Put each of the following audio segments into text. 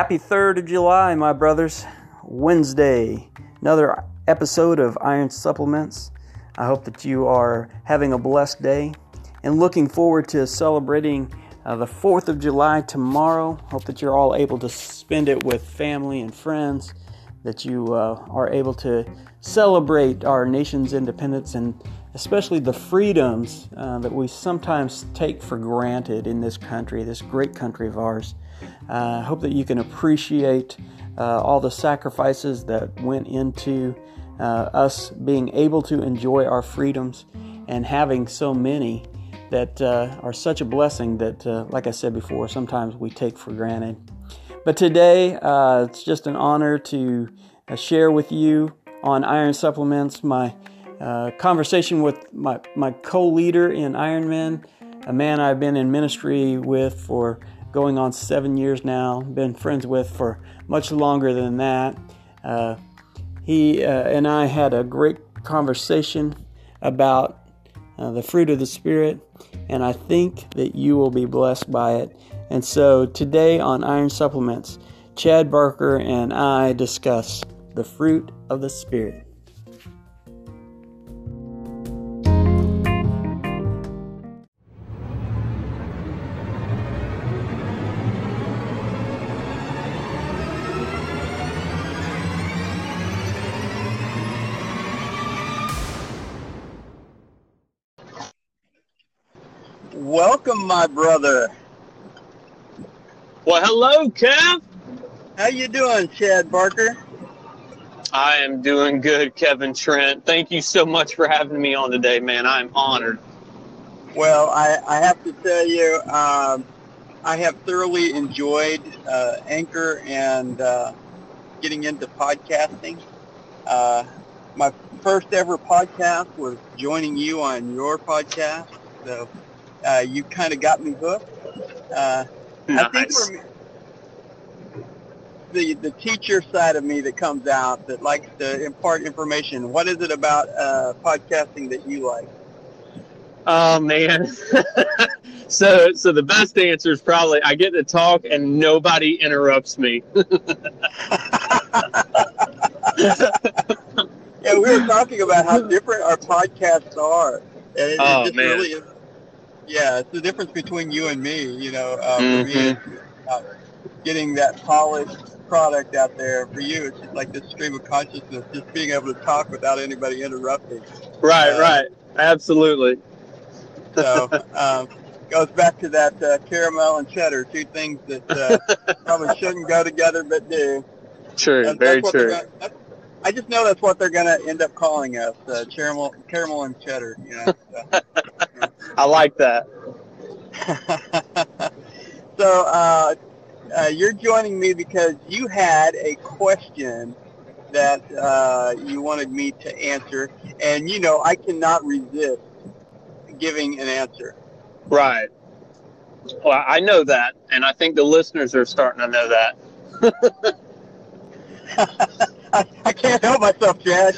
Happy 3rd of July, my brothers. Wednesday, another episode of Iron Supplements. I hope that you are having a blessed day and looking forward to celebrating uh, the 4th of July tomorrow. Hope that you're all able to spend it with family and friends, that you uh, are able to celebrate our nation's independence and especially the freedoms uh, that we sometimes take for granted in this country, this great country of ours. I uh, hope that you can appreciate uh, all the sacrifices that went into uh, us being able to enjoy our freedoms and having so many that uh, are such a blessing that, uh, like I said before, sometimes we take for granted. But today, uh, it's just an honor to share with you on Iron Supplements my conversation with my, my co leader in Ironman, a man I've been in ministry with for going on seven years now, been friends with for much longer than that. Uh, he uh, and I had a great conversation about uh, the fruit of the Spirit, and I think that you will be blessed by it. And so today on Iron Supplements, Chad Barker and I discuss the fruit of the Spirit. My brother. Well, hello, Kev. How you doing, Chad Barker? I am doing good, Kevin Trent. Thank you so much for having me on today, man. I'm honored. Well, I, I have to tell you, um, I have thoroughly enjoyed uh, Anchor and uh, getting into podcasting. Uh, my first ever podcast was joining you on your podcast. So uh, you kind of got me hooked. Uh, nice. I think for me, the the teacher side of me that comes out that likes to impart information. What is it about uh, podcasting that you like? Oh man. so so the best answer is probably I get to talk and nobody interrupts me. yeah, we were talking about how different our podcasts are. And it, oh, it just man. really is yeah, it's the difference between you and me. You know, uh, mm-hmm. for me, uh, getting that polished product out there. For you, it's just like this stream of consciousness, just being able to talk without anybody interrupting. Right, uh, right, absolutely. so um, goes back to that uh, caramel and cheddar, two things that uh, probably shouldn't go together, but do. True, that's, very that's true. Gonna, I just know that's what they're going to end up calling us, uh, caramel, caramel and cheddar. You know. So, I like that. so uh, uh, you're joining me because you had a question that uh, you wanted me to answer, and you know I cannot resist giving an answer. Right. Well, I know that, and I think the listeners are starting to know that. I, I can't help myself, Chad.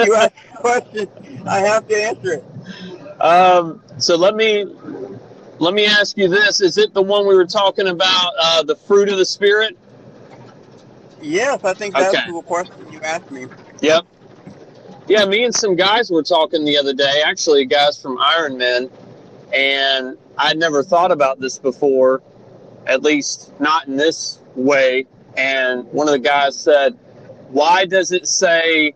You ask a question, I have to answer it. Um, so let me let me ask you this: Is it the one we were talking about, uh, the fruit of the spirit? Yes, I think that's okay. the question you asked me. Yep. Yeah, me and some guys were talking the other day. Actually, guys from Ironman, and I'd never thought about this before, at least not in this way. And one of the guys said, "Why does it say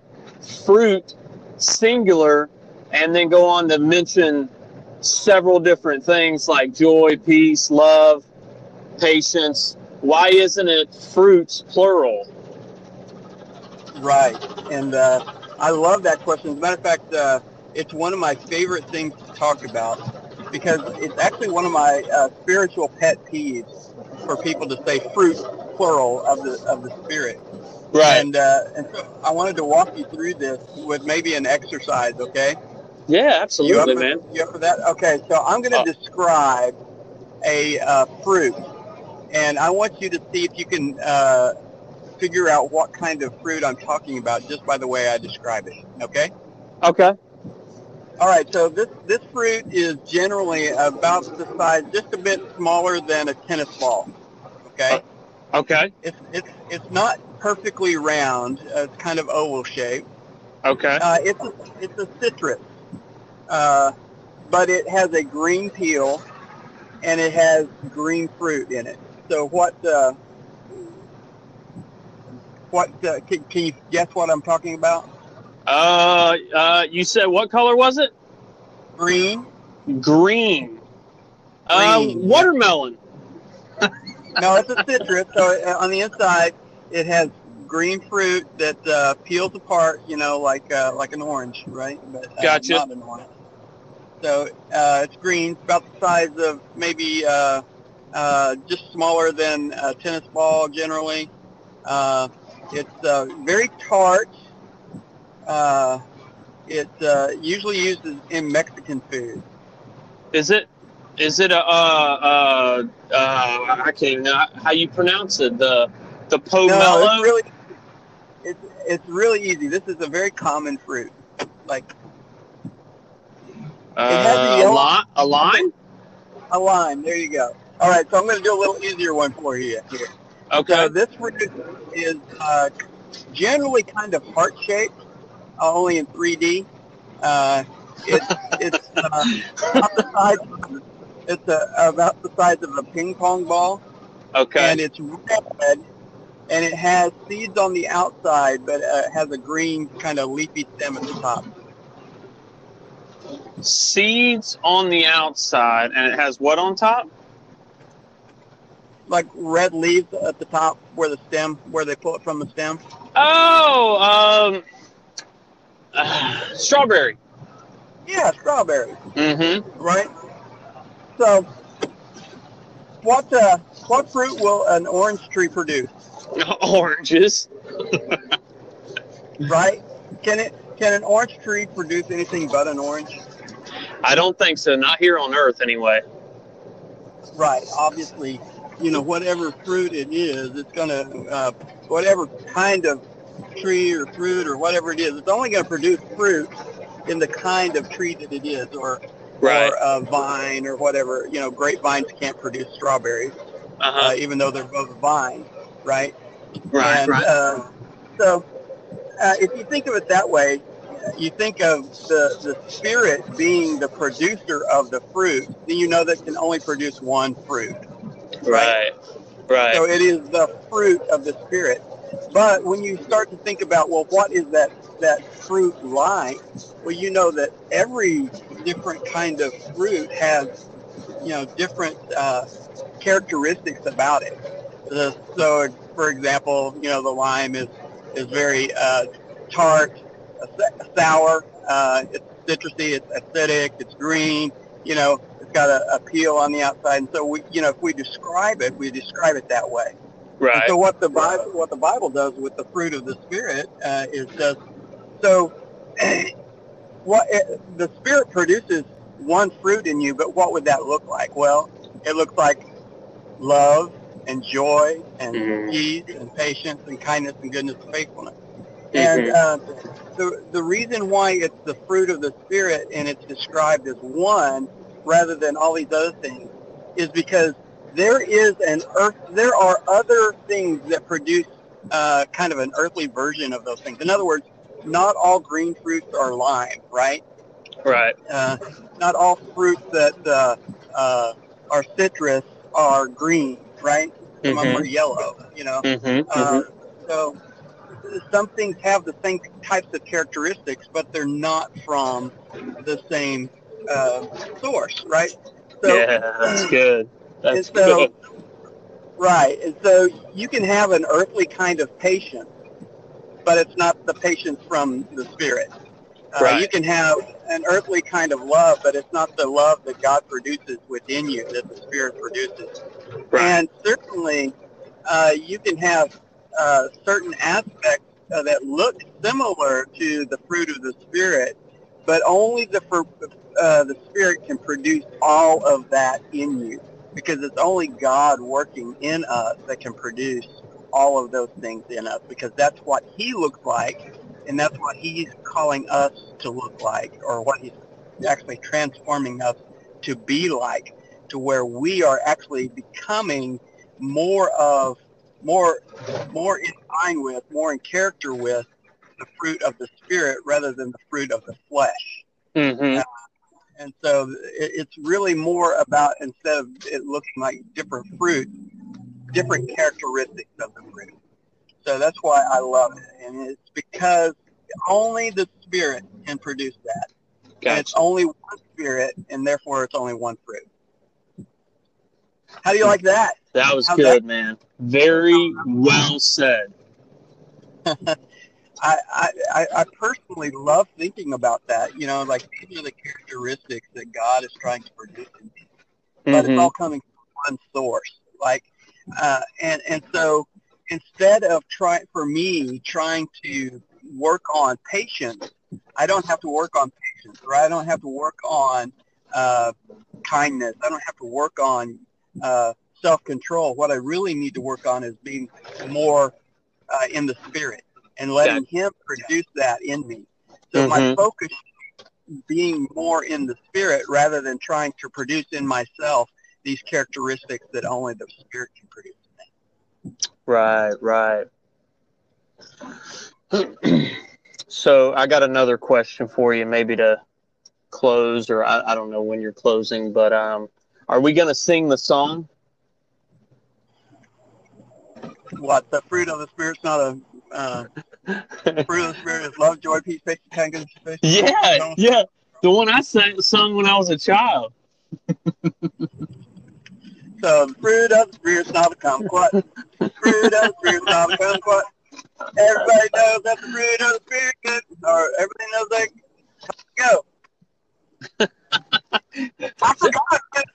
fruit singular and then go on to mention several different things like joy, peace, love, patience. Why isn't it fruits plural? Right. And uh, I love that question. As a matter of fact, uh, it's one of my favorite things to talk about because it's actually one of my uh, spiritual pet peeves for people to say fruit plural of the of the spirit. Right. And, uh, and so I wanted to walk you through this with maybe an exercise, okay? Yeah, absolutely, man. For, you up for that? Okay, so I'm going to oh. describe a uh, fruit, and I want you to see if you can uh, figure out what kind of fruit I'm talking about just by the way I describe it. Okay? Okay. All right. So this this fruit is generally about the size, just a bit smaller than a tennis ball. Okay. Okay. It's it's it's not perfectly round. Uh, it's kind of oval shaped. Okay. Uh, it's a, it's a citrus, uh, but it has a green peel, and it has green fruit in it. So what uh, what uh, can, can you guess what I'm talking about? Uh, uh, you said what color was it? Green? Green. Uh, Green. watermelon. No, it's a citrus. So on the inside, it has green fruit that uh, peels apart. You know, like uh, like an orange, right? But uh, Gotcha. not an orange. So uh, it's green, it's about the size of maybe uh, uh, just smaller than a tennis ball generally. Uh, it's uh, very tart. Uh, it's uh, usually used in Mexican food. Is it? Is it a? Uh, uh, uh, I can't know how you pronounce it. The the pomelo. No, it's really it's it's really easy. This is a very common fruit. Like a uh, li- a lime. a lime. There you go. All right, so I'm going to do a little easier one for you here. Okay. So this is uh, generally kind of heart shaped, uh, only in 3D. Uh, it's it's uh, about the size. It's uh about the size of a ping pong ball, Okay. and it's red, and it has seeds on the outside, but uh, it has a green kind of leafy stem at the top. Seeds on the outside, and it has what on top? Like red leaves at the top, where the stem, where they pull it from the stem. Oh, um, uh, strawberry. Yeah, strawberry. Mm-hmm. right? So, what uh, what fruit will an orange tree produce? Oranges. Right? Can it can an orange tree produce anything but an orange? I don't think so. Not here on Earth, anyway. Right. Obviously, you know whatever fruit it is, it's gonna uh, whatever kind of tree or fruit or whatever it is, it's only gonna produce fruit in the kind of tree that it is, or Right. or a vine or whatever. You know, grapevines can't produce strawberries, Uh-huh. uh, even though they're both vines, right? right. And, right. Uh, so, uh, if you think of it that way, you think of the, the spirit being the producer of the fruit, then you know that can only produce one fruit. right. Right. So it is the fruit of the spirit. But when you start to think about, well, what is that, that fruit like? Well, you know that every different kind of fruit has, you know, different uh, characteristics about it. The, so, for example, you know, the lime is, is very uh, tart, sour, uh, it's citrusy, it's acidic, it's green, you know, it's got a, a peel on the outside. And so, we, you know, if we describe it, we describe it that way. And right. so what the Bible what the Bible does with the fruit of the Spirit uh, is does so. what it, the Spirit produces one fruit in you, but what would that look like? Well, it looks like love and joy and Mhm. peace and patience and kindness and goodness and faithfulness. And uh, the the reason why it's the fruit of the Spirit and it's described as one rather than all these other things is because there is an earth. There are other things that produce uh, kind of an earthly version of those things. In other words, not all green fruits are lime, right? right. Uh, not all fruits that uh, uh, are citrus are green, right? Some of them are yellow, you know. Mm-hmm. Uh, so some things have the same types of characteristics, but they're not from the same uh, source, right? So, yeah, that's good. That's and so, good. right, and so you can have an earthly kind of patience, but it's not the patience from the Spirit. Uh, Right. You can have an earthly kind of love, but it's not the love that God produces within you, that the Spirit produces. Right. And certainly, uh, you can have uh, certain aspects uh, that look similar to the fruit of the Spirit, but only the uh, the Spirit can produce all of that in you, because it's only God working in us that can produce all of those things in us, because that's what He looks like, and that's what He's calling us to look like, or what He's actually transforming us to be like, to where we are actually becoming more of more more in line with, more in character with the fruit of the spirit rather than the fruit of the flesh. Mm-hmm. Uh, and so it, it's really more about instead of it looking like different fruit, different characteristics of the fruit. So that's why I love it, and it's because only the spirit can produce that. And it's only one spirit, and therefore it's only one fruit. How do you like that? That was How's good, that? man. Very well said. I, I, I I personally love thinking about that. You know, like these are the characteristics that God is trying to produce in me, but it's Mhm. all coming from one source. Like, uh, and and so instead of trying for me trying to work on patience, I don't have to work on patience, or I don't have to work on uh, kindness. I don't have to work on uh, self-control. What I really need to work on is being more uh, in the spirit and letting Him produce that in me. So my Mhm. focus being more in the spirit rather than trying to produce in myself these characteristics that only the spirit can produce. Right, right. so I got another question for you, maybe to close, or I, I don't know when you're closing, but um, are we going to sing the song? What the fruit of the spirit's not a uh, fruit of the spirit is love, joy, peace, patience, kindness, faith. yeah, yeah. The one I sang, sung when I was a child. So the fruit of the spirit's not a kumquat. fruit of the spirit's not a kumquat. Everybody knows that the fruit of the spirit good, or everybody knows that. Go. I forgot.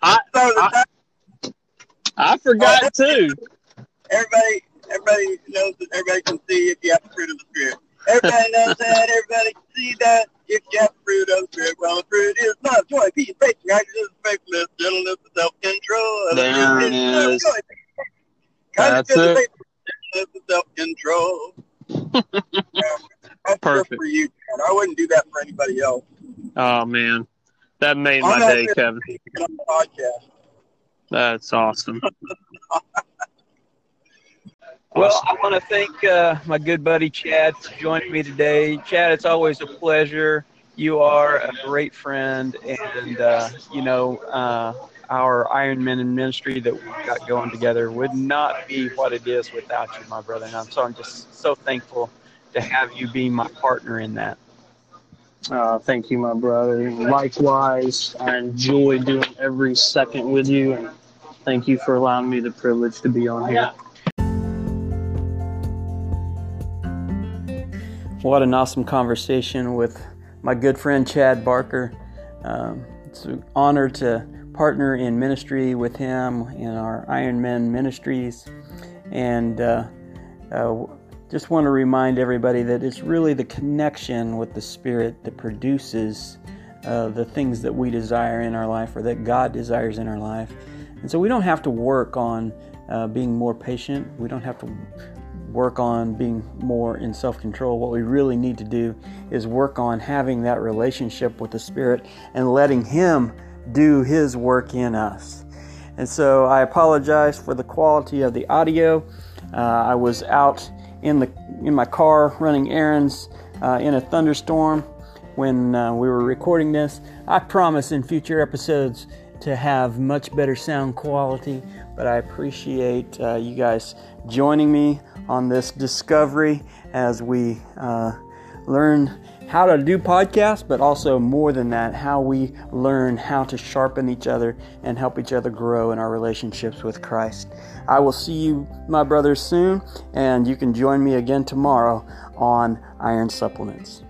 I- I- I forgot too. everybody everybody knows that everybody can see if you have the fruit of the spirit. Everybody knows that, everybody can see that if you have the fruit of the spirit. Well the fruit is love, joy, peace, patience, righteousness, faithfulness, gentleness, and self control. There it is. That's it. self control. That's Perfect. for you, man. I wouldn't do that for anybody else. Oh man, that made I'm my day, Kevin. speak on the podcast. That's awesome. Well, I want to thank uh, my good buddy Chad for joining me today. Chad, it's always a pleasure. You are a great friend, and uh, you know uh, our Iron Men in ministry that we've got going together would not be what it is without you, my brother. And I'm so I'm just so thankful to have you be my partner in that. Uh, thank you, my brother. Likewise, I enjoy doing every second with you, and thank you for allowing me the privilege to be on here. What an awesome conversation with my good friend Chad Barker. Um, it's an honor to partner in ministry with him in our Iron Men ministries. And uh, uh, just want to remind everybody that it's really the connection with the Spirit that produces uh, the things that we desire in our life or that God desires in our life. And so we don't have to work on uh, being more patient. We don't have to work on being more in self control. What we really need to do is work on having that relationship with the Spirit and letting Him do His work in us. And so I apologize for the quality of the audio. Uh, I was out in the in my car running errands uh, in a thunderstorm when uh, we were recording this. I promise in future episodes to have much better sound quality, but I appreciate uh, you guys joining me on this discovery as we uh, learn how to do podcasts, but also more than that, how we learn how to sharpen each other and help each other grow in our relationships with Christ. I will see you, my brothers, soon, and you can join me again tomorrow on Iron Supplements.